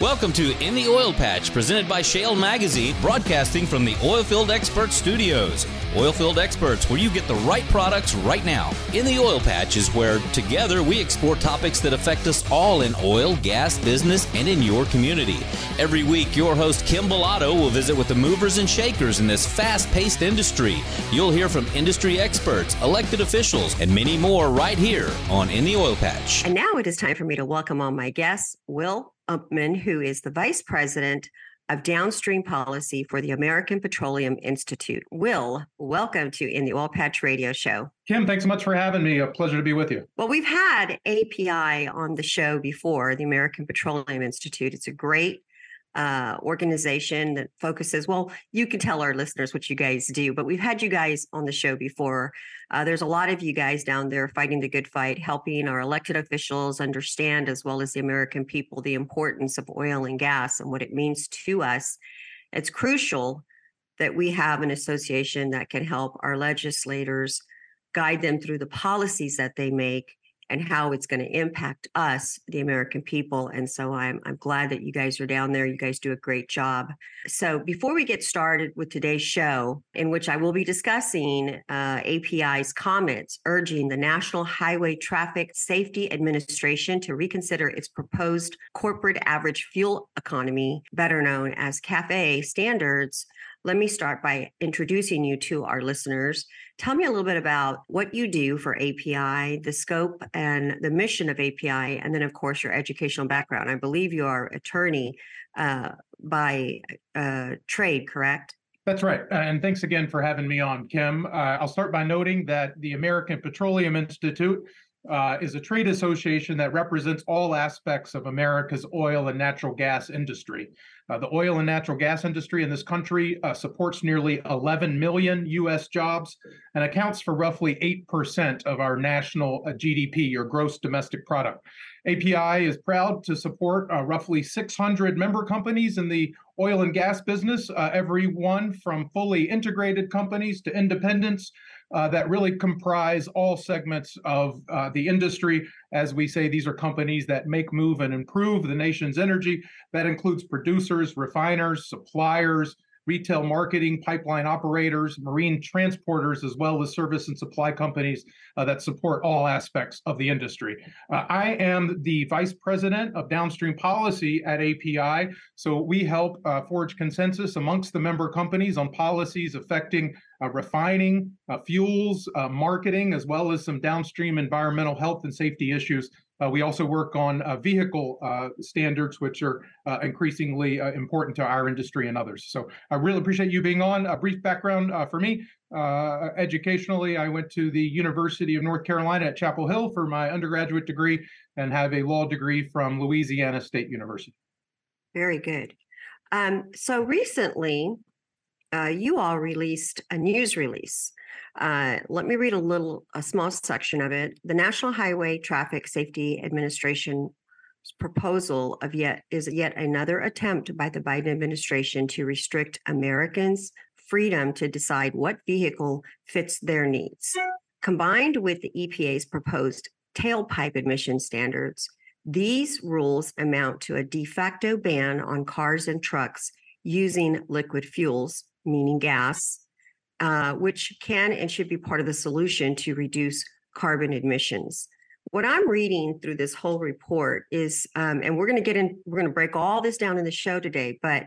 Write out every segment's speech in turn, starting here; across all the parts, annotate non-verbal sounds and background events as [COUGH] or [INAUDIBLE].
Welcome to In the Oil Patch, presented by Shale Magazine, broadcasting from the Oilfield Expert Studios. Oilfield Experts, where you get the right products right now. In the Oil Patch is where, together, we explore topics that affect us all in oil, gas, business, and in your community. Every week, your host, Kim Bellotto, will visit with the movers and shakers in this fast paced industry. You'll hear from industry experts, elected officials, and many more right here on In the Oil Patch. And now it is time for me to welcome on my guests, Will Hupman, who is the Vice President of Downstream Policy for the American Petroleum Institute. Will, welcome to In the Oil Patch Radio Show. Kim, thanks so much for having me. A pleasure to be with you. Well, we've had API on the show before, the American Petroleum Institute. It's a great uh, organization that focuses. Well, you can tell our listeners what you guys do, but we've had you guys on the show before. Uh, there's a lot of you guys down there fighting the good fight, helping our elected officials understand, as well as the American people, the importance of oil and gas and what it means to us. It's crucial that we have an association that can help our legislators guide them through the policies that they make and how it's going to impact us, the American people. And so I'm I'm glad that you guys are down there. You guys do a great job. So before we get started with today's show, in which I will be discussing uh, API's comments urging the National Highway Traffic Safety Administration to reconsider its proposed corporate average fuel economy, better known as CAFE standards, let me start by introducing you to our listeners. Tell me a little bit about what you do for API, the scope and the mission of API, and then, of course, your educational background. I believe you are attorney uh, by uh, trade, correct? That's right. Uh, and thanks again for having me on, Kim. Uh, I'll start by noting that the American Petroleum Institute uh, is a trade association that represents all aspects of America's oil and natural gas industry. Uh, the oil and natural gas industry in this country uh, supports nearly 11 million U.S. jobs and accounts for roughly 8% of our national uh, GDP or gross domestic product. API is proud to support uh, roughly 600 member companies in the oil and gas business, uh, every one from fully integrated companies to independents uh, that really comprise all segments of uh, the industry. As we say, these are companies that make, move, and improve the nation's energy. That includes producers, refiners, suppliers, retail marketing, pipeline operators, marine transporters, as well as service and supply companies uh, that support all aspects of the industry. Uh, I am the vice president of downstream policy at API. So we help uh, forge consensus amongst the member companies on policies affecting uh, refining, uh, fuels, uh, marketing, as well as some downstream environmental health and safety issues. Uh, we also work on uh, vehicle uh, standards, which are increasingly important to our industry and others. So I really appreciate you being on. A brief background for me. educationally, I went to the University of North Carolina at Chapel Hill for my undergraduate degree and have a law degree from Louisiana State University. Very good. Um, so recently, uh, you all released a news release. Uh, let me read a little, a small section of it. The National Highway Traffic Safety Administration proposal of yet is yet another attempt by the Biden administration to restrict Americans' freedom to decide what vehicle fits their needs. Combined with the EPA's proposed tailpipe emission standards, these rules amount to a de facto ban on cars and trucks using liquid fuels meaning gas, uh, which can and should be part of the solution to reduce carbon emissions. What I'm reading through this whole report is, um, and we're going to get in, we're going to break all this down in the show today, but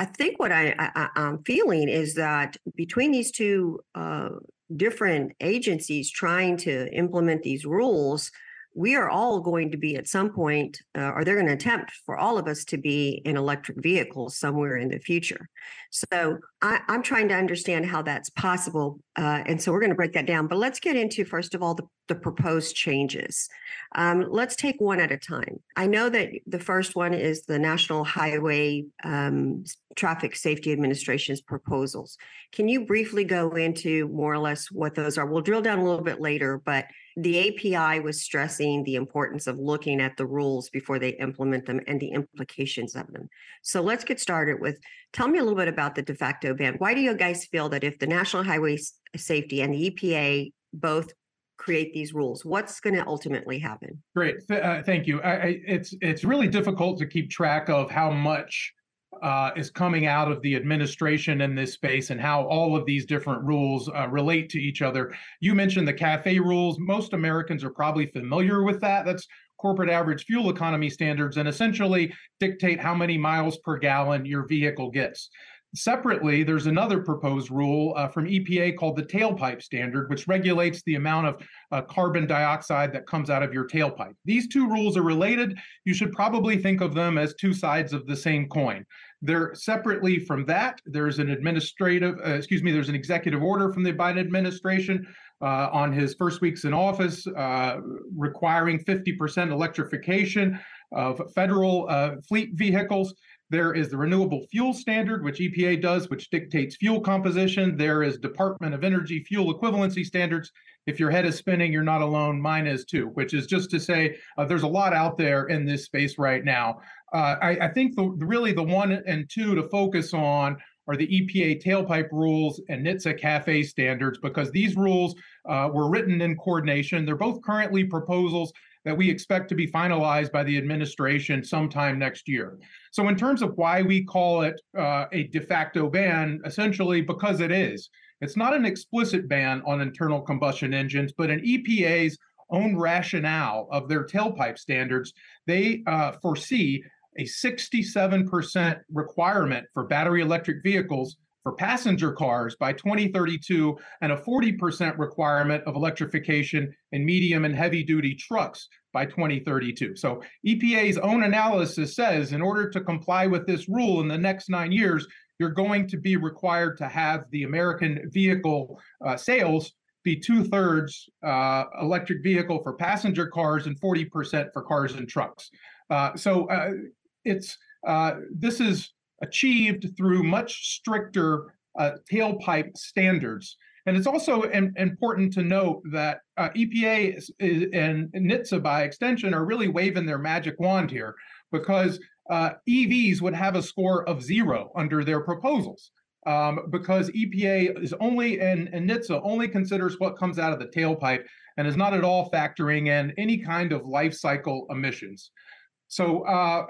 I think what I, I, am feeling is that between these two uh, different agencies trying to implement these rules, we are all going to be at some point, uh, or they're going to attempt for all of us to be in electric vehicles somewhere in the future. So I, am trying to understand how that's possible. Uh, and so we're going to break that down. But let's get into, first of all, the, the proposed changes. Um, let's take one at a time. I know that the first one is the National Highway um, Traffic Safety Administration's proposals. Can you briefly go into more or less what those are? We'll drill down a little bit later, but the API was stressing the importance of looking at the rules before they implement them and the implications of them. So let's get started with tell me a little bit about the de facto ban. Why do you guys feel that if the National Highway Safety and the EPA both create these rules? What's going to ultimately happen? Great, uh, thank you. I, I, it's it's really difficult to keep track of how much uh, is coming out of the administration in this space and how all of these different rules uh, relate to each other. You mentioned the CAFE rules. Most Americans are probably familiar with that. That's corporate average fuel economy standards and essentially dictate how many miles per gallon your vehicle gets. Separately, there's another proposed rule uh, from EPA called the tailpipe standard, which regulates the amount of uh, carbon dioxide that comes out of your tailpipe. These two rules are related. You should probably think of them as two sides of the same coin. They're separately from that. There's an administrative, uh, excuse me, there's an executive order from the Biden administration uh, on his first weeks in office uh, requiring 50% electrification of federal uh, fleet vehicles. There is the renewable fuel standard, which EPA does, which dictates fuel composition. There is Department of Energy fuel equivalency standards. If your head is spinning, you're not alone. Mine is too, which is just to say uh, there's a lot out there in this space right now. Uh, I, I, think the, really the one and two to focus on are the EPA tailpipe rules and NHTSA CAFE standards because these rules uh, were written in coordination. They're both currently proposals that we expect to be finalized by the administration sometime next year. So, in terms of why we call it uh, a de facto ban, essentially because it is. It's not an explicit ban on internal combustion engines, but an EPA's own rationale of their tailpipe standards, they uh, foresee a 67% requirement for battery electric vehicles for passenger cars by 2032 and a 40% requirement of electrification in medium and heavy duty trucks by 2032. So EPA's own analysis says in order to comply with this rule in the next nine years, you're going to be required to have the American vehicle uh, sales be two thirds uh, electric vehicle for passenger cars and 40% for cars and trucks. Uh, so uh, it's uh, this is achieved through much stricter uh, tailpipe standards. And it's also in, important to note that uh, EPA is, is, and NHTSA, by extension, are really waving their magic wand here because uh, EVs would have a score of zero under their proposals. Um, because EPA is only and, and NHTSA only considers what comes out of the tailpipe and is not at all factoring in any kind of life cycle emissions. So, uh,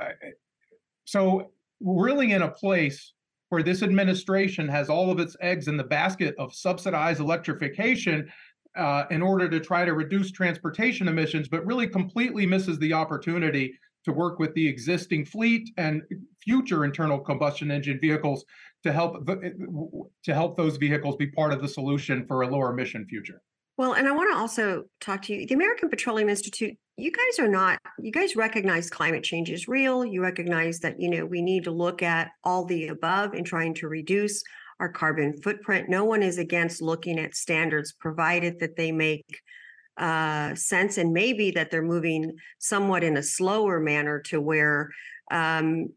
so really in a place where this administration has all of its eggs in the basket of subsidized electrification uh, in order to try to reduce transportation emissions, but really completely misses the opportunity to work with the existing fleet and future internal combustion engine vehicles to help to help those vehicles be part of the solution for a lower emission future. Well, and I want to also talk to you. The American Petroleum Institute, you guys are not, you guys recognize climate change is real. You recognize that, you know, we need to look at all the above in trying to reduce our carbon footprint. No one is against looking at standards, provided that they make uh, sense and maybe that they're moving somewhat in a slower manner to where um,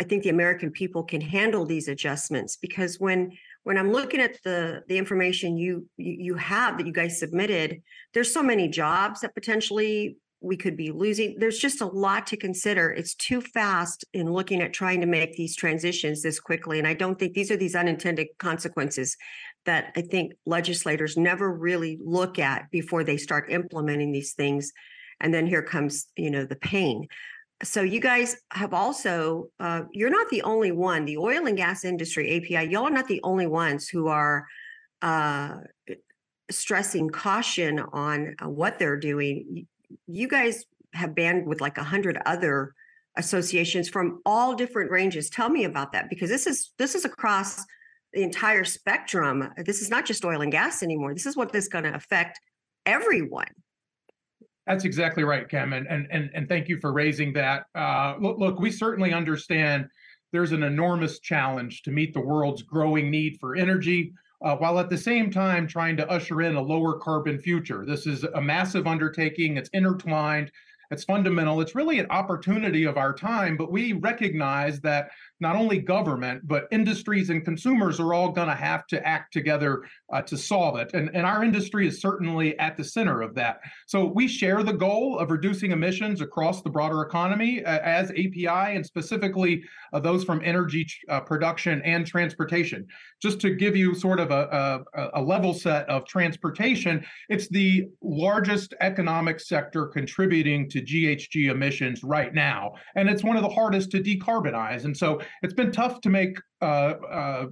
I think the American people can handle these adjustments because when when I'm looking at the the information you you have that you guys submitted, there's so many jobs that potentially we could be losing. There's just a lot to consider. It's too fast in looking at trying to make these transitions this quickly. And I don't think these are these unintended consequences that I think legislators never really look at before they start implementing these things. And then here comes, you know, the pain so you guys have also uh, you're not the only one. The oil and gas industry api y'all are not the only ones who are uh, stressing caution on uh, what they're doing. You guys have banned with like a hundred other associations from all different ranges. Tell me about that because this is this is across the entire spectrum. This is not just oil and gas anymore. This is what this is going to affect everyone that's exactly right, Kim, and and and, and thank you for raising that. Uh, look, look, we certainly understand there's an enormous challenge to meet the world's growing need for energy, uh, while at the same time trying to usher in a lower carbon future. This is a massive undertaking. It's intertwined. it's fundamental. It's really an opportunity of our time, but we recognize that not only government, but industries and consumers are all going to have to act together uh, to solve it. And, and our industry is certainly at the center of that. So we share the goal of reducing emissions across the broader economy uh, as API and specifically uh, those from energy uh, production and transportation. Just to give you sort of a, a, a level set of transportation, it's the largest economic sector contributing to GHG emissions right now. And it's one of the hardest to decarbonize. And so it's been tough to make uh, uh,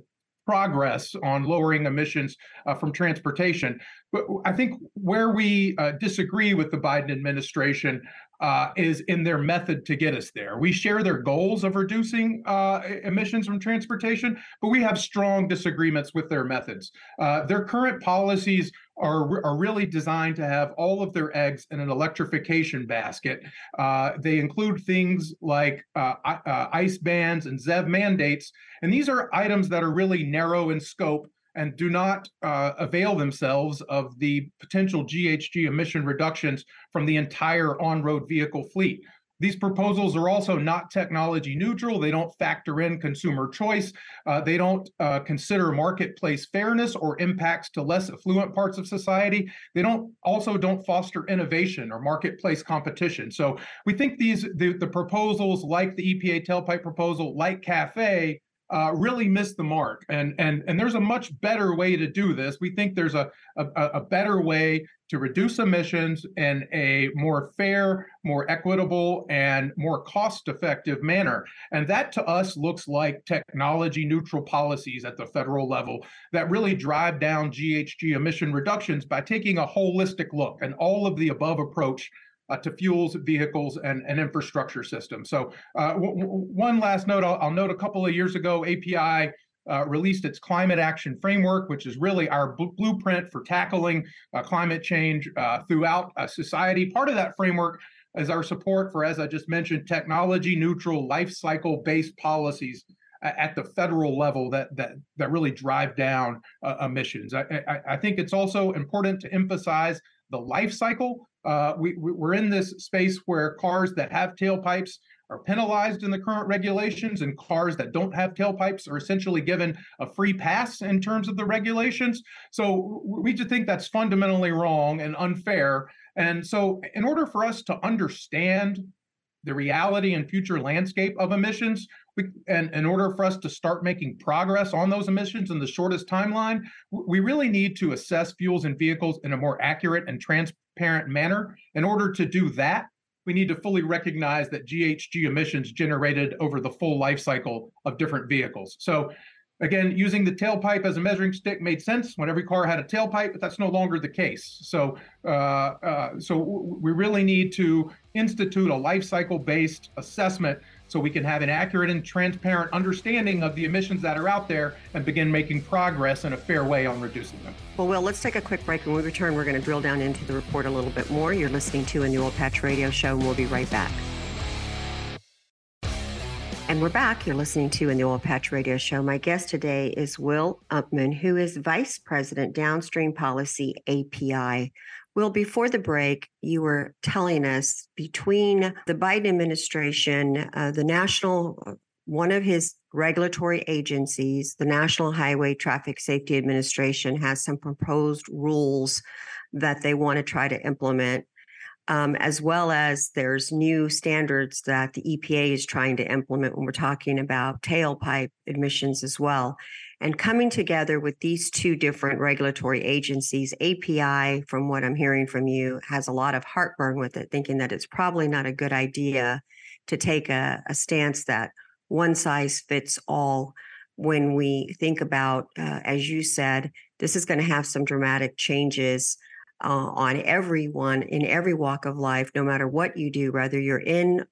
progress on lowering emissions uh, from transportation. But I think where we uh, disagree with the Biden administration uh, is in their method to get us there. We share their goals of reducing uh, emissions from transportation, but we have strong disagreements with their methods. Uh, their current policies are, are really designed to have all of their eggs in an electrification basket. Uh, they include things like uh, uh, ICE bans and ZEV mandates, and these are items that are really narrow in scope and do not uh, avail themselves of the potential GHG emission reductions from the entire on road vehicle fleet. These proposals are also not technology neutral. They don't factor in consumer choice. Uh, they don't uh, consider marketplace fairness or impacts to less affluent parts of society. They don't also don't foster innovation or marketplace competition. So we think these the, the proposals like the EPA tailpipe proposal, like CAFE, uh, really missed the mark. And and and there's a much better way to do this. We think there's a, a, a better way to reduce emissions in a more fair, more equitable, and more cost-effective manner. And that to us looks like technology neutral policies at the federal level that really drive down GHG emission reductions by taking a holistic look and all of the above approach uh, to fuels, vehicles, and, and infrastructure systems. So uh, one last note, I'll, I'll, note a couple of years ago, API uh, released its climate action framework, which is really our bl- blueprint for tackling uh, climate change uh, throughout uh, society. Part of that framework is our support for, as I just mentioned, technology neutral, life cycle based policies at the federal level that that that really drive down uh, emissions. I, I, I, think it's also important to emphasize the life cycle uh, we, we're in this space where cars that have tailpipes are penalized in the current regulations, and cars that don't have tailpipes are essentially given a free pass in terms of the regulations. So we just think that's fundamentally wrong and unfair. And so, in order for us to understand the reality and future landscape of emissions, we, and in order for us to start making progress on those emissions in the shortest timeline, we really need to assess fuels and vehicles in a more accurate and transparent manner. In order to do that, we need to fully recognize that GHG emissions generated over the full life cycle of different vehicles. So Again, using the tailpipe as a measuring stick made sense when every car had a tailpipe, but that's no longer the case. So, uh, uh, so we really need to institute a life cycle based assessment so we can have an accurate and transparent understanding of the emissions that are out there and begin making progress in a fair way on reducing them. Well, Will, let's take a quick break. When we return, we're going to drill down into the report a little bit more. You're listening to a New Oil Patch Radio Show, and we'll be right back. And we're back. You're listening to in the Oil Patch Radio Show. My guest today is Will Hupman, who is Vice President Downstream Policy API Will, before the break, you were telling us between the Biden administration, uh, the national, uh, one of his regulatory agencies, the National Highway Traffic Safety Administration, has some proposed rules that they want to try to implement. Um, as well as there's new standards that the EPA is trying to implement when we're talking about tailpipe emissions as well. And coming together with these two different regulatory agencies, API, from what I'm hearing from you, has a lot of heartburn with it, thinking that it's probably not a good idea to take a, a stance that one size fits all when we think about, uh, as you said, this is going to have some dramatic changes uh, on everyone in every walk of life, no matter what you do, whether you're in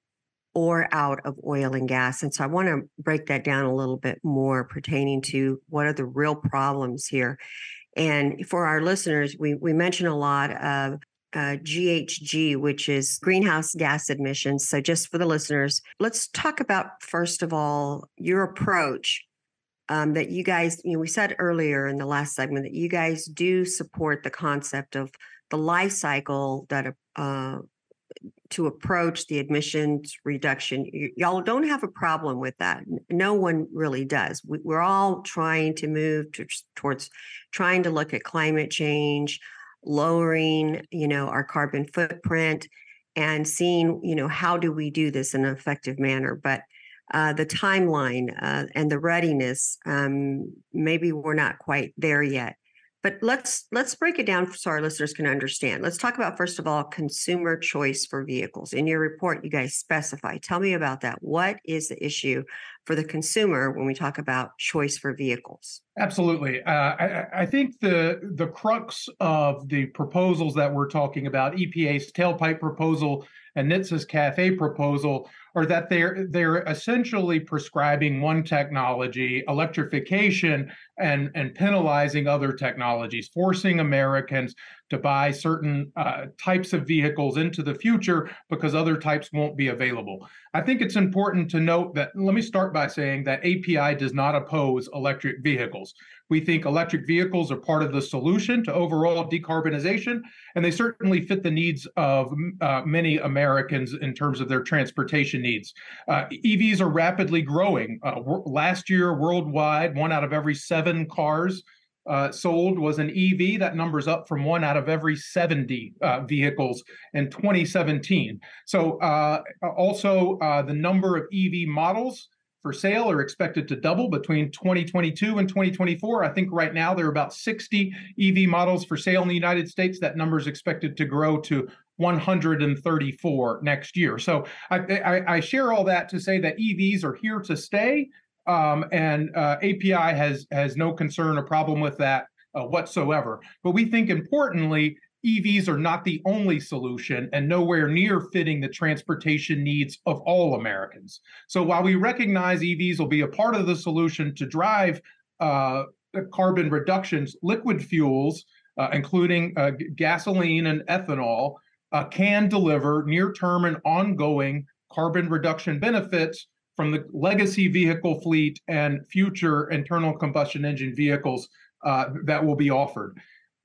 or out of oil and gas. And so I want to break that down a little bit more pertaining to what are the real problems here. And for our listeners, we, we mention a lot of uh, GHG, which is greenhouse gas emissions. So, just for the listeners, let's talk about, first of all, your approach um, that you guys, you know, we said earlier in the last segment that you guys do support the concept of the life cycle that uh, to approach the emissions reduction. Y- y'all don't have a problem with that. No one really does. We, we're all trying to move to, towards trying to look at climate change, lowering, you know, our carbon footprint, and seeing, you know, how do we do this in an effective manner. But uh, the timeline uh, and the readiness, um, maybe we're not quite there yet. But let's let's break it down so our listeners can understand. Let's talk about first of all consumer choice for vehicles. In your report, you guys specify. Tell me about that. What is the issue for the consumer when we talk about choice for vehicles? Absolutely. Uh, I, I think the the crux of the proposals that we're talking about, EPA's tailpipe proposal and NHTSA's CAFE proposal, are that they're they're essentially prescribing one technology, electrification, and and penalizing other technologies, forcing Americans to buy certain uh, types of vehicles into the future because other types won't be available. I think it's important to note that. Let me start by saying that API does not oppose electric vehicles. We think electric vehicles are part of the solution to overall decarbonization, and they certainly fit the needs of uh, many Americans in terms of their transportation needs. Uh, EVs are rapidly growing. Uh, last year, worldwide, one out of every seven cars uh, sold was an EV. That number's up from one out of every 70 uh, vehicles in 2017. So, uh, also, uh, the number of EV models for sale are expected to double between 2022 and 2024. I think right now there are about 60 EV models for sale in the United States. That number is expected to grow to 134 next year. So I, I, I, share all that to say that EVs are here to stay, um, and uh, API has has no concern or problem with that uh, whatsoever. But we think importantly, EVs are not the only solution and nowhere near fitting the transportation needs of all Americans. So while we recognize EVs will be a part of the solution to drive uh, carbon reductions, liquid fuels, uh, including uh, gasoline and ethanol, uh, can deliver near term and ongoing carbon reduction benefits from the legacy vehicle fleet and future internal combustion engine vehicles uh, that will be offered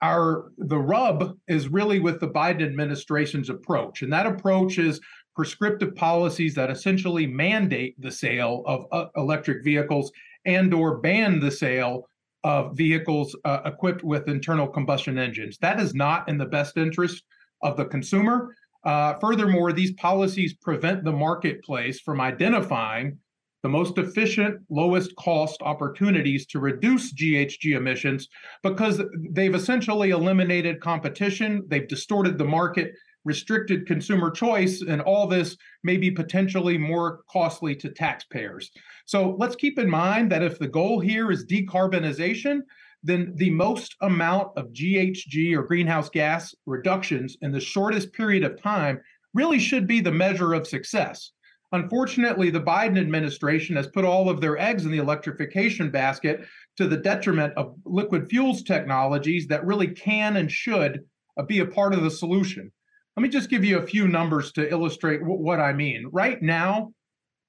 our the rub is really with the Biden administration's approach, and that approach is prescriptive policies that essentially mandate the sale of uh, electric vehicles and or ban the sale of vehicles uh, equipped with internal combustion engines. That is not in the best interest of the consumer. Uh, furthermore, these policies prevent the marketplace from identifying the most efficient, lowest cost opportunities to reduce GHG emissions because they've essentially eliminated competition, they've distorted the market, restricted consumer choice, and all this may be potentially more costly to taxpayers. So let's keep in mind that if the goal here is decarbonization, then the most amount of GHG or greenhouse gas reductions in the shortest period of time really should be the measure of success. Unfortunately, the Biden administration has put all of their eggs in the electrification basket to the detriment of liquid fuels technologies that really can and should uh, be a part of the solution. Let me just give you a few numbers to illustrate what I mean. Right now,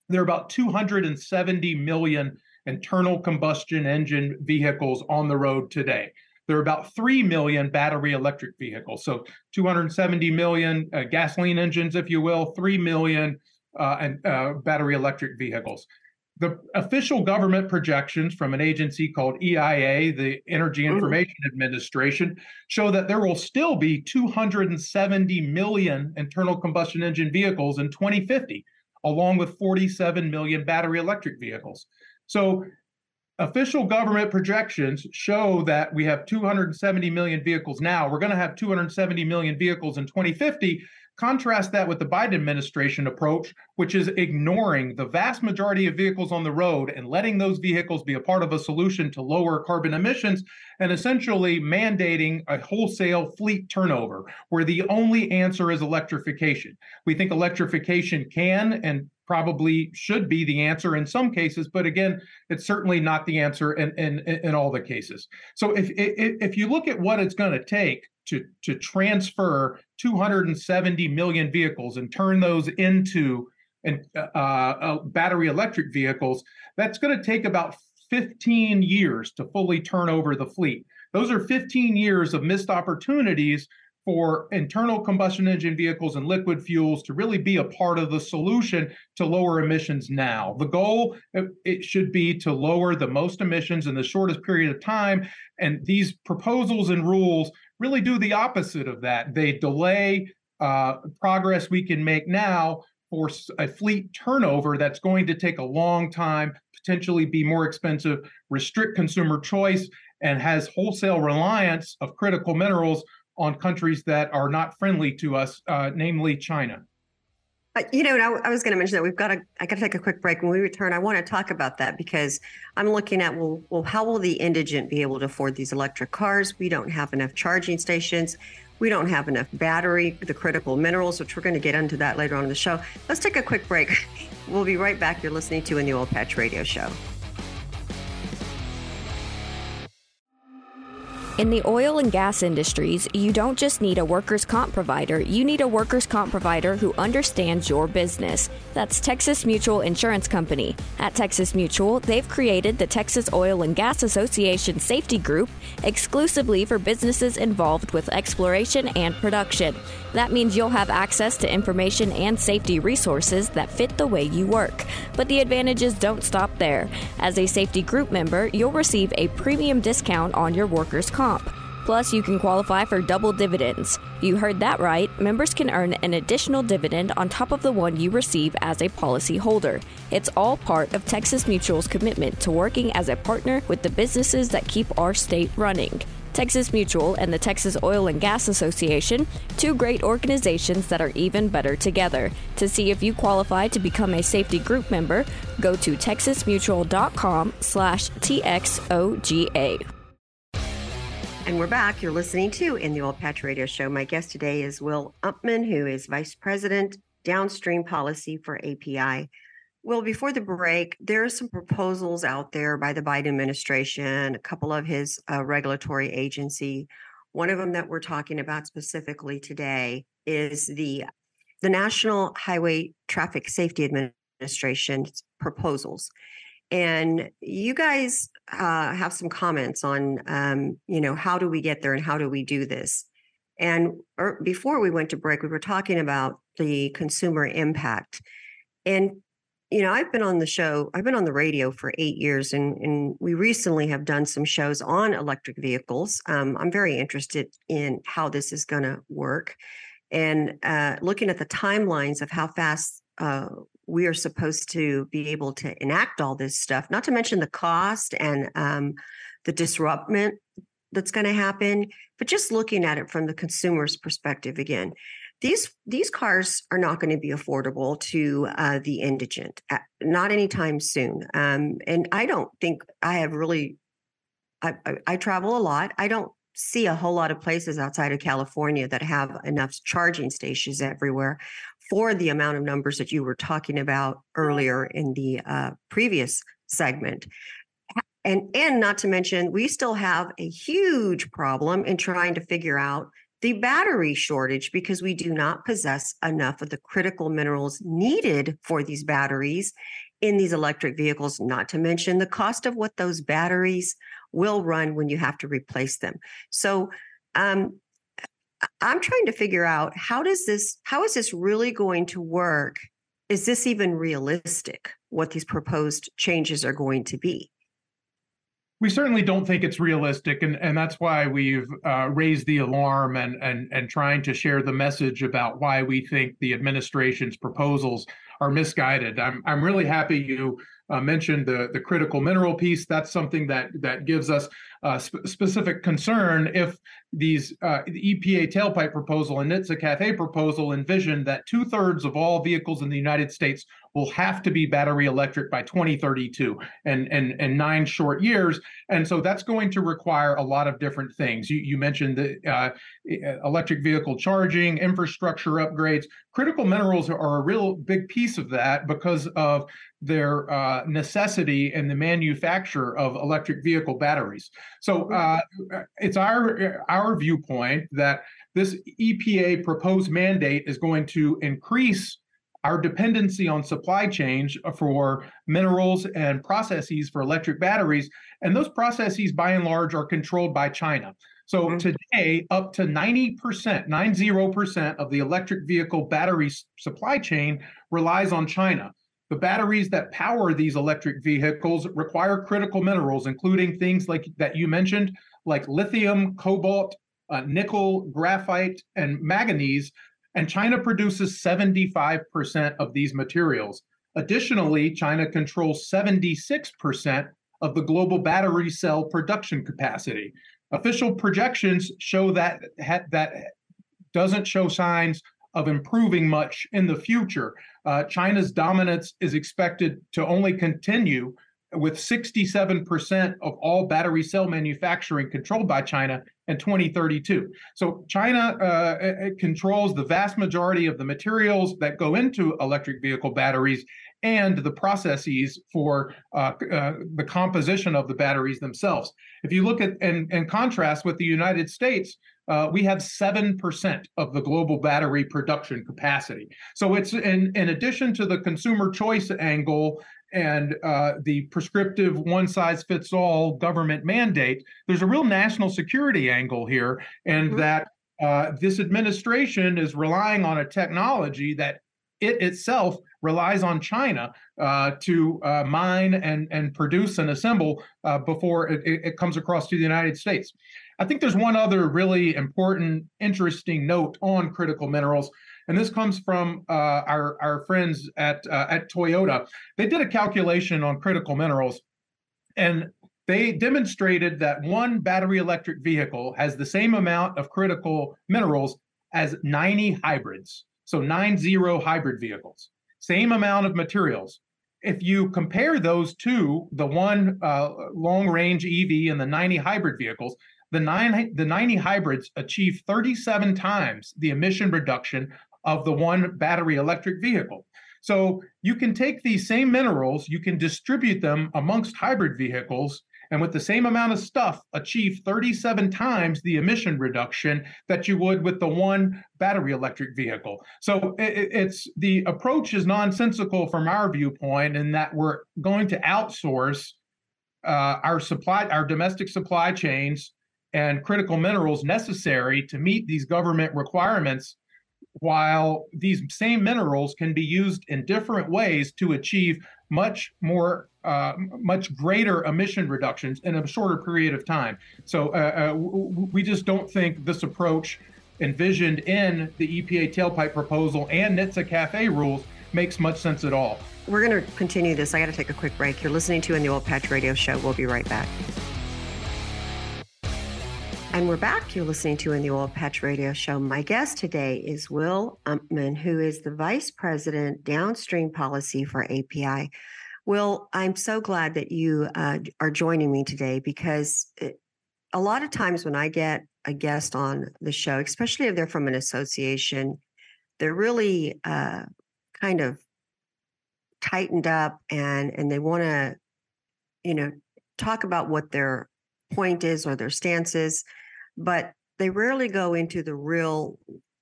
there are about 270 million internal combustion engine vehicles on the road today. There are about 3 million battery electric vehicles. So 270 million uh, gasoline engines, if you will, 3 million uh, and uh, battery electric vehicles. The official government projections from an agency called EIA, the Energy. Information mm. Administration, show that there will still be 270 million internal combustion engine vehicles in 2050, along with 47 million battery electric vehicles. So, official government projections show that we have 270 million vehicles now. We're going to have 270 million vehicles in 2050. Contrast that with the Biden administration approach, which is ignoring the vast majority of vehicles on the road and letting those vehicles be a part of a solution to lower carbon emissions and essentially mandating a wholesale fleet turnover where the only answer is electrification. We think electrification can and probably should be the answer in some cases, but again, it's certainly not the answer in in, in all the cases. So if if, you look at what it's going to take to to transfer 270 million vehicles and turn those into and uh, uh, battery electric vehicles, that's going to take about 15 years to fully turn over the fleet. Those are 15 years of missed opportunities for internal combustion engine vehicles and liquid fuels to really be a part of the solution to lower emissions now. The goal it should be to lower the most emissions in the shortest period of time and these proposals and rules really do the opposite of that. They delay uh, progress we can make now for a fleet turnover that's going to take a long time, potentially be more expensive, restrict consumer choice, and has wholesale reliance of critical minerals on countries that are not friendly to us, uh, namely China. Uh, you know, I, I was going to mention that we've got to. I got to take a quick break. When we return, I want to talk about that because I'm looking at well, well, how will the indigent be able to afford these electric cars? We don't have enough charging stations. We don't have enough battery, the critical minerals, which we're going to get into that later on in the show. Let's take a quick break. [LAUGHS] We'll be right back. You're listening to in the Oil Patch Radio Show. In the oil and gas industries, you don't just need a workers' comp provider, you need a workers' comp provider who understands your business. That's Texas Mutual Insurance Company. At Texas Mutual, they've created the Texas Oil and Gas Association Safety Group exclusively for businesses involved with exploration and production. That means you'll have access to information and safety resources that fit the way you work. But the advantages don't stop there. As a safety group member, you'll receive a premium discount on your workers' comp. Plus, you can qualify for double dividends. You heard that right. Members can earn an additional dividend on top of the one you receive as a policy holder. It's all part of Texas Mutual's commitment to working as a partner with the businesses that keep our state running. Texas Mutual and the Texas Oil and Gas Association, two great organizations that are even better together. To see if you qualify to become a safety group member, go to texasmutual.com slash TXOGA. And we're back. You're listening to In the Oil Patch Radio Show. My guest today is Will Hupman, who is Vice President, Downstream Policy for API. Well, before the break, there are some proposals out there by the Biden administration, a couple of his uh, regulatory agency. One of them that we're talking about specifically today is the the National Highway Traffic Safety Administration proposals. And you guys uh, have some comments on, um, you know, how do we get there and how do we do this? And er, before we went to break, we were talking about the consumer impact. And you know, I've been on the show, I've been on the radio for eight years, and, and we recently have done some shows on electric vehicles. Um, I'm very interested in how this is going to work and uh, looking at the timelines of how fast uh, we are supposed to be able to enact all this stuff, not to mention the cost and um, the disruption that's going to happen, but just looking at it from the consumer's perspective again these these cars are not going to be affordable to uh, the indigent, uh, not anytime soon. Um, and I don't think I have really. I, I, I travel a lot. I don't see a whole lot of places outside of California that have enough charging stations everywhere for the amount of numbers that you were talking about earlier in the uh, previous segment. And and not to mention, we still have a huge problem in trying to figure out the battery shortage because we do not possess enough of the critical minerals needed for these batteries in these electric vehicles, not to mention the cost of what those batteries will run when you have to replace them. So, um, I'm trying to figure out how does this, how is this really going to work? Is this even realistic? What these proposed changes are going to be? we certainly don't think it's realistic, and, and that's why we've uh, raised the alarm and, and and trying to share the message about why we think the administration's proposals are misguided. I'm I'm really happy you uh, mentioned the the critical mineral piece. That's something that that gives us uh, sp- specific concern if these uh, the EPA tailpipe proposal and NHTSA CAFE proposal envision that two thirds of all vehicles in the United States will have to be battery electric by 2032 and, and, and nine short years. And so that's going to require a lot of different things. You, you mentioned the uh, electric vehicle charging, infrastructure upgrades. Critical minerals are a real big piece of that because of their uh, necessity in the manufacture of electric vehicle batteries. So mm-hmm. uh, it's our our viewpoint that this EPA proposed mandate is going to increase our dependency on supply chains for minerals and processes for electric batteries. And those processes, by and large, are controlled by China. So mm-hmm. today, up to 90%, 90% of the electric vehicle battery supply chain relies on China. The batteries that power these electric vehicles require critical minerals, including things like that you mentioned, like lithium, cobalt, uh, nickel, graphite, and manganese. And China produces 75% of these materials. Additionally, China controls 76% of the global battery cell production capacity. Official projections show that that doesn't show signs of improving much in the future. Uh, China's dominance is expected to only continue with 67% of all battery cell manufacturing controlled by China in 2032. So China uh, controls the vast majority of the materials that go into electric vehicle batteries and the processes for uh, uh, the composition of the batteries themselves. If you look at and, and contrast with the United States, uh, we have 7% of the global battery production capacity. So it's in, in addition to the consumer choice angle and uh, the prescriptive one size fits all government mandate, there's a real national security angle here, and mm-hmm. that uh, this administration is relying on a technology that it itself relies on China uh, to uh, mine and, and produce and assemble uh, before it, it, comes across to the United States. I think there's one other really important, interesting note on critical minerals, and this comes from uh, our, our friends at, uh, at Toyota. They did a calculation on critical minerals, and they demonstrated that one battery electric vehicle has the same amount of critical minerals as 90 hybrids. So nine zero hybrid vehicles, same amount of materials. If you compare those two, the one uh, long range EV and the 90 hybrid vehicles, the, nine, the 90 hybrids achieve 37 times the emission reduction of the one battery electric vehicle. So you can take these same minerals, you can distribute them amongst hybrid vehicles, and with the same amount of stuff achieve 37 times the emission reduction that you would with the one battery electric vehicle. So it, it's the approach is nonsensical from our viewpoint in that we're going to outsource uh, our supply, our domestic supply chains and critical minerals necessary to meet these government requirements while these same minerals can be used in different ways to achieve much more uh, much greater emission reductions in a shorter period of time. So uh, uh, we just don't think this approach envisioned in the EPA tailpipe proposal and NHTSA CAFE rules makes much sense at all. We're going to continue this. I got to take a quick break. You're listening to in the Oil Patch Radio Show. We'll be right back. And we're back. You're listening to in the Oil Patch Radio Show. My guest today is Will Hupman, who is the Vice President Downstream Policy for API. Will, I'm so glad that you uh, are joining me today because it, a lot of times when I get a guest on the show, especially if they're from an association, they're really uh, kind of tightened up and and they want to, you know, talk about what their point is or their stance is but they rarely go into the real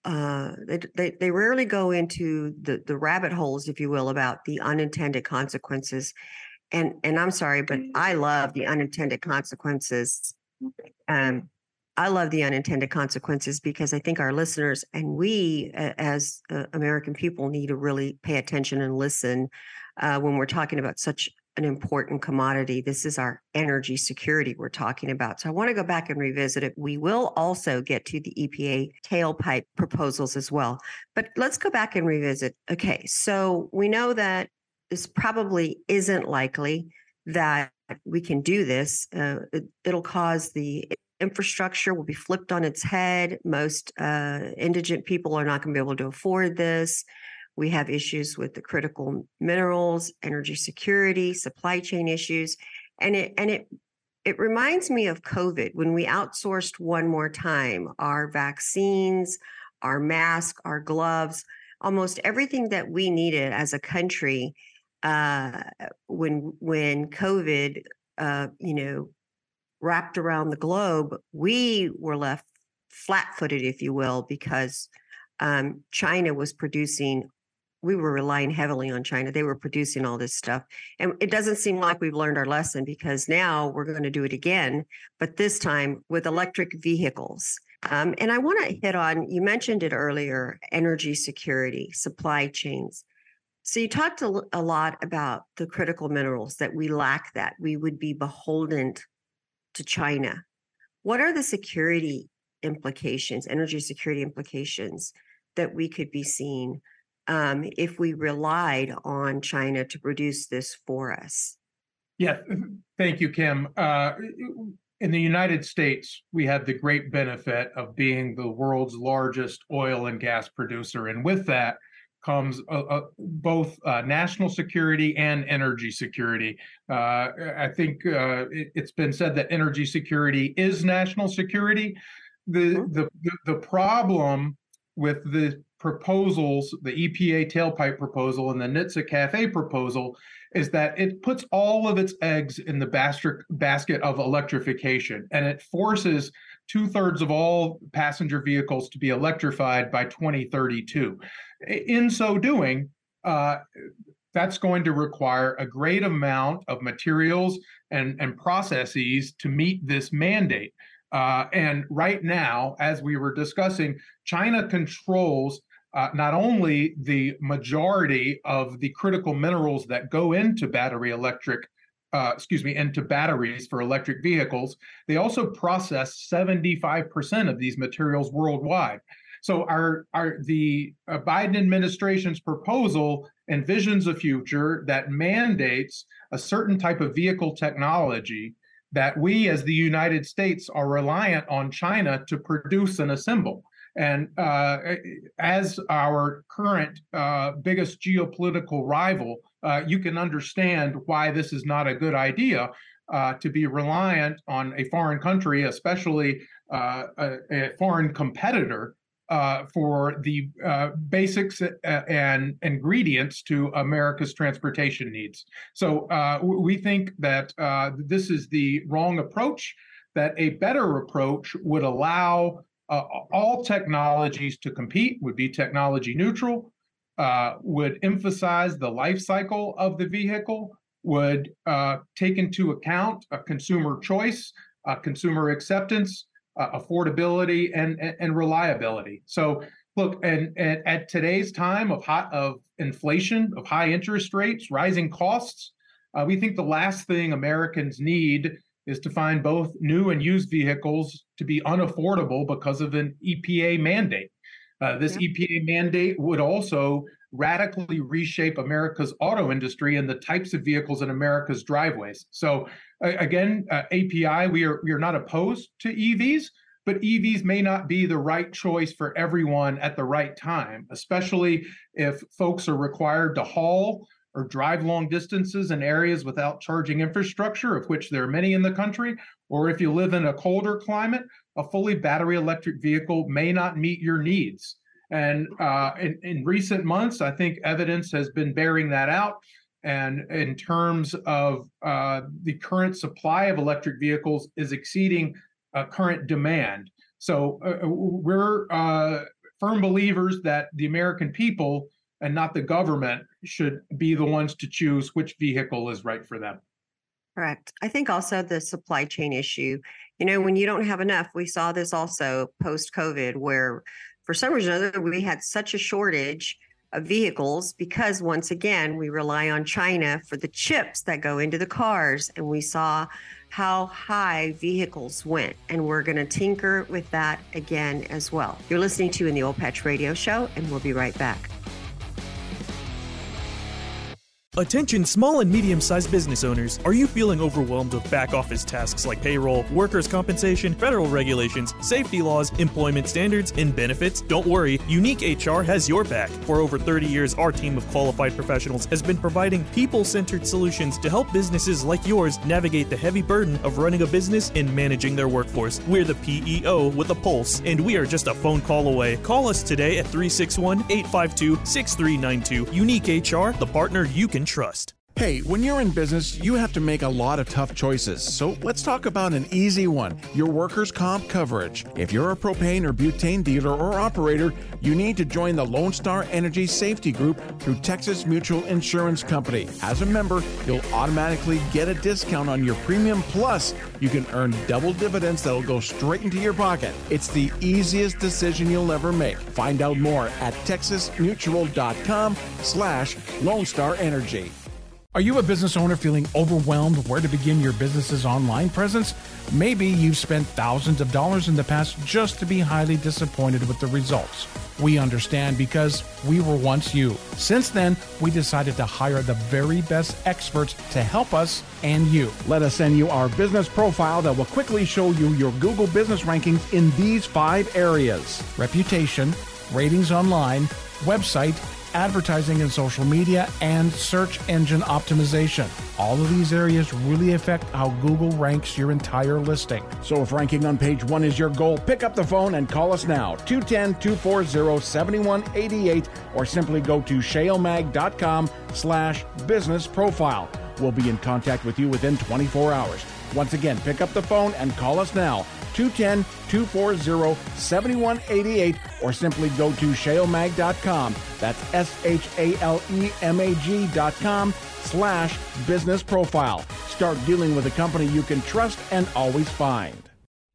uh, they, they, they rarely go into the the rabbit holes, if you will, about the unintended consequences. And and I'm sorry, but mm. I love the unintended consequences. Um, I love the unintended consequences because I think our listeners and we, as uh, American people, need to really pay attention and listen uh, when we're talking about such an important commodity. This is our energy security we're talking about. So I want to go back and revisit it. We will also get to the EPA tailpipe proposals as well. But let's go back and revisit. Okay, so we know that this probably isn't likely that we can do this. Uh, it, it'll cause the infrastructure will be flipped on its head. Most uh, indigent people are not going to be able to afford this. We have issues with the critical minerals, energy security, supply chain issues, and it and it it reminds me of COVID when we outsourced one more time our vaccines, our masks, our gloves, almost everything that we needed as a country uh, when when COVID, uh, you know, wrapped around the globe, we were left flat-footed, if you will, because um, China was producing we were relying heavily on China. They were producing all this stuff. And it doesn't seem like we've learned our lesson because now we're going to do it again, but this time with electric vehicles. Um, and I want to hit on, you mentioned it earlier energy security, supply chains. So you talked a, a lot about the critical minerals that we lack, that we would be beholden to China. What are the security implications, energy security implications that we could be seeing um, if we relied on China to produce this for us? Yeah, thank you, Kim. Uh, in the United States, we have the great benefit of being the world's largest oil and gas producer. And with that comes uh, uh, both uh, national security and energy security. Uh, I think uh, it, has been said that energy security is national security. The, mm-hmm. the, the problem with the proposals, the EPA tailpipe proposal and the NHTSA CAFE proposal, is that it puts all of its eggs in the basket of electrification and it forces two thirds of all passenger vehicles to be electrified by 2032. In so doing, uh, that's going to require a great amount of materials and, and processes to meet this mandate. Uh, and right now, as we were discussing, China controls uh, not only the majority of the critical minerals that go into battery electric, uh, excuse me, into batteries for electric vehicles, they also process 75% of these materials worldwide. So our, our the uh, Biden administration's proposal envisions a future that mandates a certain type of vehicle technology that we as the United States are reliant on China to produce and assemble. And uh, as our current uh, biggest geopolitical rival, uh, you can understand why this is not a good idea uh, to be reliant on a foreign country, especially uh, a, a, foreign competitor. Uh, for the basics and ingredients to America's transportation needs. So we think that this is the wrong approach, that a better approach would allow uh, all technologies to compete would be technology neutral, uh, would emphasize the life cycle of the vehicle, would uh, take into account a consumer choice, consumer acceptance, affordability, and, and, and reliability. So, look, and, and, at today's time of hot of inflation, of high interest rates, rising costs, uh, we think the last thing Americans need is to find both new and used vehicles to be unaffordable because of an EPA mandate. Uh, this yeah. EPA mandate would also radically reshape America's auto industry and the types of vehicles in America's driveways. So, uh, again, uh, API, we are we are not opposed to EVs, but EVs may not be the right choice for everyone at the right time, especially if folks are required to haul or drive long distances in areas without charging infrastructure, of which there are many in the country, or if you live in a colder climate, a fully battery electric vehicle may not meet your needs. And uh, in, in recent months, I think evidence has been bearing that out. And in terms of uh, the current supply of electric vehicles is exceeding uh, current demand. So uh, we're uh, firm believers that the American people and not the government should be the ones to choose which vehicle is right for them. Correct. I think also the supply chain issue, you know, when you don't have enough, we saw this also post COVID, where for some reason we had such a shortage of vehicles because once again, we rely on China for the chips that go into the cars. And we saw how high vehicles went. And we're going to tinker with that again as well. You're listening to in the Oil Patch Radio Show, and we'll be right back. Attention small and medium sized business owners. Are you feeling overwhelmed with back office tasks like payroll, workers' compensation, federal regulations, safety laws, employment standards, and benefits? Don't worry, Unique HR has your back. For over 30 years, our team of qualified professionals has been providing people centered solutions to help businesses like yours navigate the heavy burden of running a business and managing their workforce. We're the PEO with a pulse, and we are just a phone call away. Call us today at 361 852 6392. Unique HR, the partner you can trust. Hey, when you're in business, you have to make a lot of tough choices. So let's talk about an easy one your workers' comp coverage. If you're a propane or butane dealer or operator, you need to join the Lone Star Energy Safety Group through Texas Mutual Insurance Company. As a member, you'll automatically get a discount on your premium, plus, you can earn double dividends that'll go straight into your pocket. It's the easiest decision you'll ever make. Find out more at texasmutual.com slash Lone Star Energy. Are you a business owner feeling overwhelmed where to begin your business's online presence? Maybe you've spent thousands of dollars in the past just to be highly disappointed with the results. We understand because we were once you. Since then, we decided to hire the very best experts to help us and you. Let us send you our business profile that will quickly show you your Google business rankings in these five areas reputation, ratings online, website, advertising and social media, and search engine optimization. All of these areas really affect how Google ranks your entire listing. So if ranking on page one is your goal, pick up the phone and call us now, 210 240 7188, or simply go to shalemag.com slash business profile. We'll be in contact with you within 24 hours. Once again, pick up the phone and call us now, 210 240 7188 or simply go to shalemag.com. That's S H A L E M A G.com slash business profile. Start dealing with a company you can trust and always find.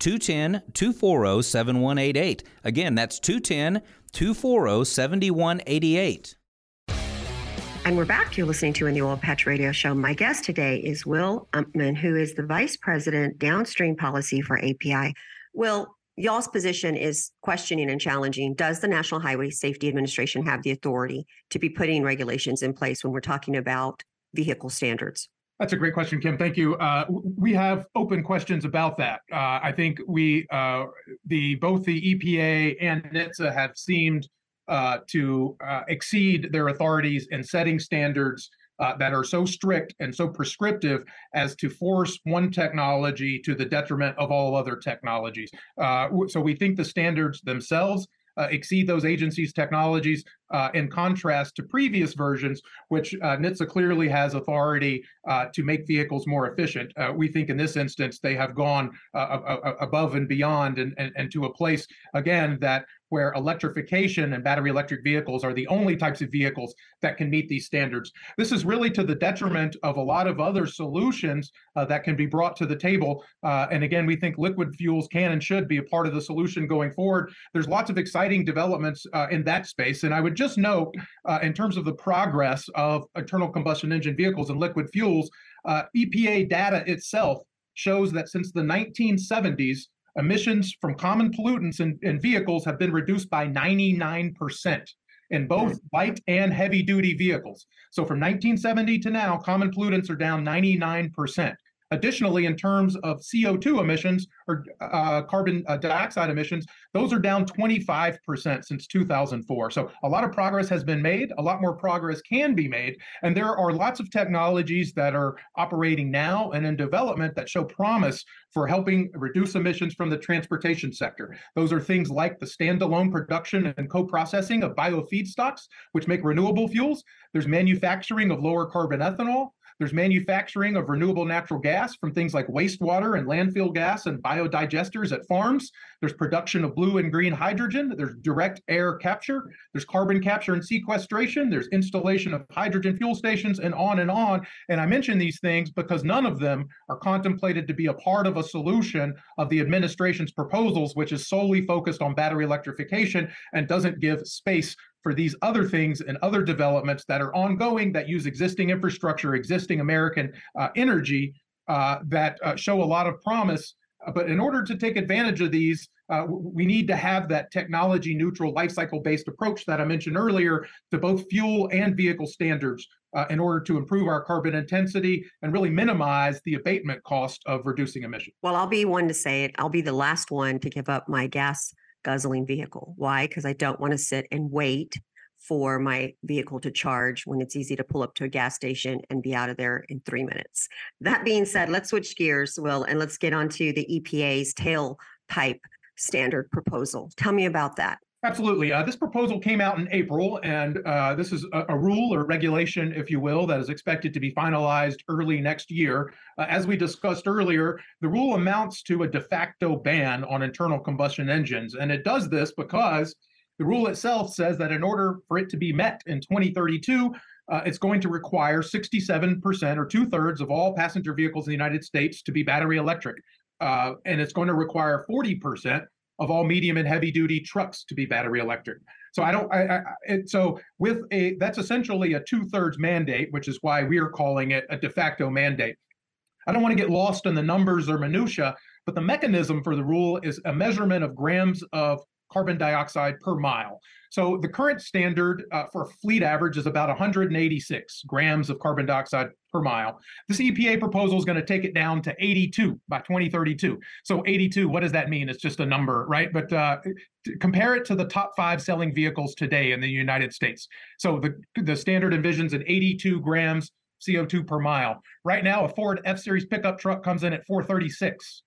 210 240 7188. Again, that's 210 240 7188. And we're back. You're listening to in the Oil Patch Radio Show. My guest today is Will Hupman, who is the Vice President Downstream Policy for API. Will, y'all's position is questioning and challenging. Does the National Highway Safety Administration have the authority to be putting regulations in place when we're talking about vehicle standards? That's a great question, Kim. Thank you. Uh, we have open questions about that. Uh, I think we, uh, the both the EPA and NHTSA have seemed uh, to uh, exceed their authorities in setting standards uh, that are so strict and so prescriptive as to force one technology to the detriment of all other technologies. so we think the standards themselves uh, exceed those agencies' technologies uh, in contrast to previous versions, which uh, NHTSA clearly has authority uh, to make vehicles more efficient. Uh, we think in this instance, they have gone uh, above and beyond and, and, and to a place, again, that where electrification and battery electric vehicles are the only types of vehicles that can meet these standards. This is really to the detriment of a lot of other solutions uh, that can be brought to the table. Uh, and again, we think liquid fuels can and should be a part of the solution going forward. There's lots of exciting developments uh, in that space. And I would just note, uh, in terms of the progress of internal combustion engine vehicles and liquid fuels, uh, EPA data itself shows that since the 1970s, emissions from common pollutants in, in vehicles have been reduced by 99% in both hmm. light and heavy duty vehicles. So from 1970 to now, common pollutants are down 99%. Additionally, in terms of CO2 emissions or uh, carbon uh, dioxide emissions, those are down 25% since 2004. So a lot of progress has been made. A lot more progress can be made. And there are lots of technologies that are operating now and in development that show promise for helping reduce emissions from the transportation sector. Those are things like the standalone production and co processing of biofeedstocks, which make renewable fuels. There's manufacturing of lower carbon ethanol. There's manufacturing of renewable natural gas from things like wastewater and landfill gas and biodigesters at farms. There's production of blue and green hydrogen. There's direct air capture. There's carbon capture and sequestration. There's installation of hydrogen fuel stations and on and on. And I mention these things because none of them are contemplated to be a part of a solution of the administration's proposals, which is solely focused on battery electrification and doesn't give space for these other things and other developments that are ongoing that use existing infrastructure, existing American uh, energy uh, that uh, show a lot of promise. Uh, but in order to take advantage of these, uh, we need to have that technology neutral life cycle based approach that I mentioned earlier to both fuel and vehicle standards uh, in order to improve our carbon intensity and really minimize the abatement cost of reducing emissions. Well, I'll be one to say it. I'll be the last one to give up my gas guzzling vehicle. Why? Because I don't want to sit and wait for my vehicle to charge when it's easy to pull up to a gas station and be out of there in three minutes. That being said, let's switch gears, Will, and let's get onto the EPA's tailpipe standard proposal. Tell me about that. Absolutely. Uh, this proposal came out in April, and uh, this is a, a, rule or regulation, if you will, that is expected to be finalized early next year. Uh, as we discussed earlier, the rule amounts to a de facto ban on internal combustion engines. And it does this because the rule itself says that in order for it to be met in 2032, uh, it's going to require 67% or two thirds of all passenger vehicles in the United States to be battery electric. Uh, and it's going to require 40% of all medium and heavy duty trucks to be battery electric. So I don't. I, I, so with a that's essentially a two thirds mandate, which is why we are calling it a de facto mandate. I don't want to get lost in the numbers or minutia, but the mechanism for the rule is a measurement of grams of carbon dioxide per mile. So the current standard uh, for fleet average is about 186 grams of carbon dioxide per mile. This EPA proposal is going to take it down to 82 by 2032. So 82, what does that mean? It's just a number, right? But uh, compare it to the top five selling vehicles today in the United States. So the the standard envisions an 82 grams CO2 per mile. Right now, a Ford F Series pickup truck comes in at 436.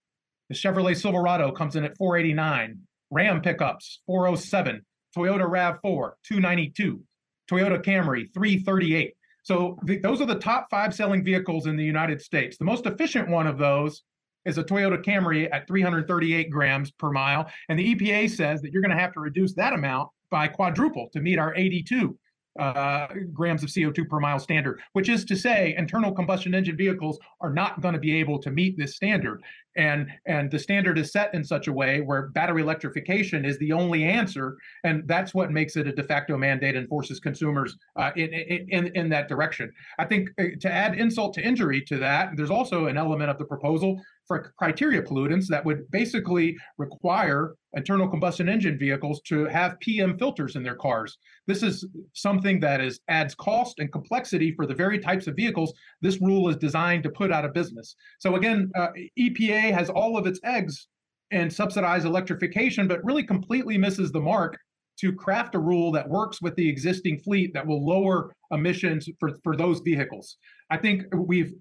The Chevrolet Silverado comes in at 489. Ram pickups, 407, Toyota RAV4, 292, Toyota Camry, 338. So the, those are the top five selling vehicles in the United States. The most efficient one of those is a Toyota Camry at 338 grams per mile. And the EPA says that you're going to have to reduce that amount by quadruple to meet our 82 uh, grams of CO2 per mile standard, which is to say, internal combustion engine vehicles are not going to be able to meet this standard. And, and the standard is set in such a way where battery electrification is the only answer. And that's what makes it a de facto mandate and forces consumers uh, in, in, in that direction. I think uh, to add insult to injury to that, there's also an element of the proposal for criteria pollutants that would basically require internal combustion engine vehicles to have PM filters in their cars. This is something that is adds cost and complexity for the very types of vehicles this rule is designed to put out of business. So again, uh, EPA has all of its eggs in subsidized electrification, but really completely misses the mark to craft a rule that works with the existing fleet that will lower emissions for, for those vehicles. I think we've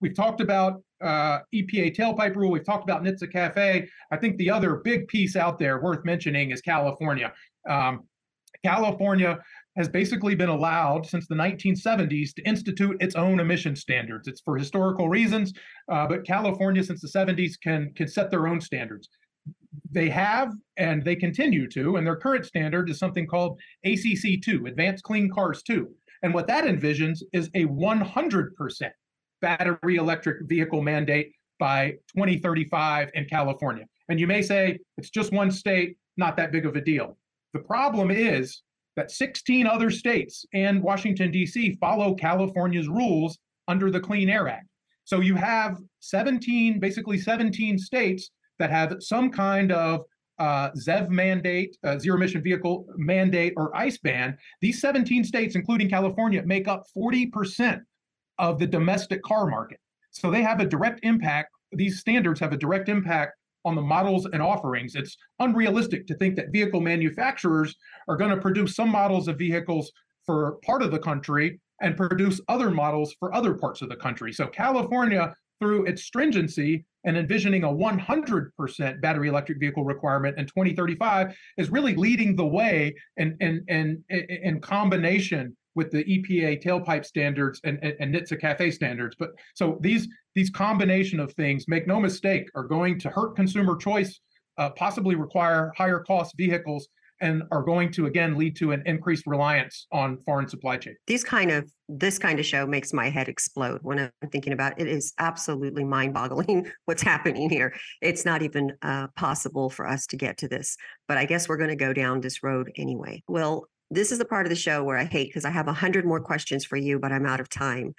we've talked about uh, EPA tailpipe rule. We've talked about NHTSA CAFE. I think the other big piece out there worth mentioning is California. Um, California has basically been allowed since the 1970s to institute its own emission standards. It's for historical reasons, uh, but California since the 70s can can set their own standards. They have and they continue to, and their current standard is something called ACC2, Advanced Clean Cars 2. And what that envisions is a 100% battery electric vehicle mandate by 2035 in California. And you may say it's just one state, not that big of a deal. The problem is that 16 other states and Washington, D.C. follow California's rules under the Clean Air Act. So you have 17, basically 17 states that have some kind of uh, ZEV mandate, uh, zero emission vehicle mandate, or ICE ban. These 17 states, including California, make up 40% of the domestic car market. So they have a direct impact. These standards have a direct impact on the models and offerings. It's unrealistic to think that vehicle manufacturers are going to produce some models of vehicles for part of the country and produce other models for other parts of the country. So California, through its stringency and envisioning a 100% battery electric vehicle requirement in 2035, is really leading the way in, in, in, in combination with the EPA tailpipe standards and, and, and NHTSA CAFE standards. But so these these combination of things, make no mistake, are going to hurt consumer choice, uh, possibly require higher cost vehicles, and are going to again lead to an increased reliance on foreign supply chain. These kind of this kind of show makes my head explode when I'm thinking about it. it is absolutely mind-boggling [LAUGHS] what's happening here. It's not even uh, possible for us to get to this, but I guess we're going to go down this road anyway. Well, this is the part of the show where I hate because I have a hundred more questions for you, but I'm out of time.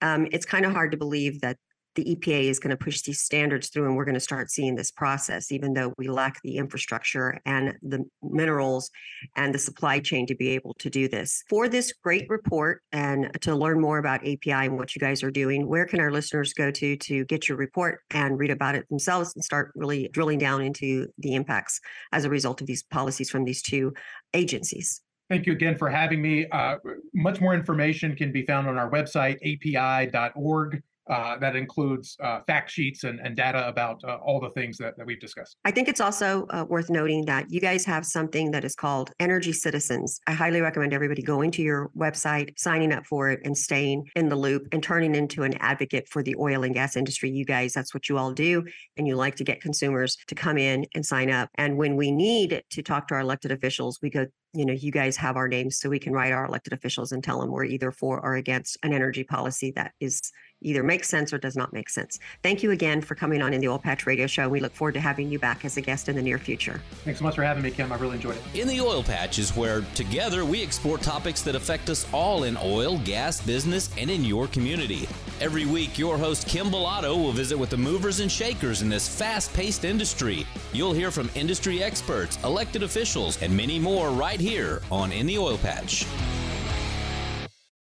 Um, it's kind of hard to believe that the EPA is going to push these standards through and we're going to start seeing this process, even though we lack the infrastructure and the minerals and the supply chain to be able to do this. For this great report and to learn more about API and what you guys are doing, where can our listeners go to to get your report and read about it themselves and start really drilling down into the impacts as a result of these policies from these two agencies? Thank you again for having me. Uh, much more information can be found on our website, api.org. Uh, that includes uh, fact sheets and, and data about uh, all the things that, that we've discussed. I think it's also uh, worth noting that you guys have something that is called Energy Citizens. I highly recommend everybody going to your website, signing up for it, and staying in the loop and turning into an advocate for the oil and gas industry. You guys, that's what you all do. And you like to get consumers to come in and sign up. And when we need to talk to our elected officials, we go you know, you guys have our names so we can write our elected officials and tell them we're either for or against an energy policy that is either makes sense or does not make sense. Thank you again for coming on in the Oil Patch Radio Show. We look forward to having you back as a guest in the near future. Thanks so much for having me, Kim. I really enjoyed it. In the Oil Patch is where together we explore topics that affect us all in oil, gas, business, and in your community. Every week, your host Kim Bolado will visit with the movers and shakers in this fast paced industry. You'll hear from industry experts, elected officials, and many more right here on In the Oil Patch.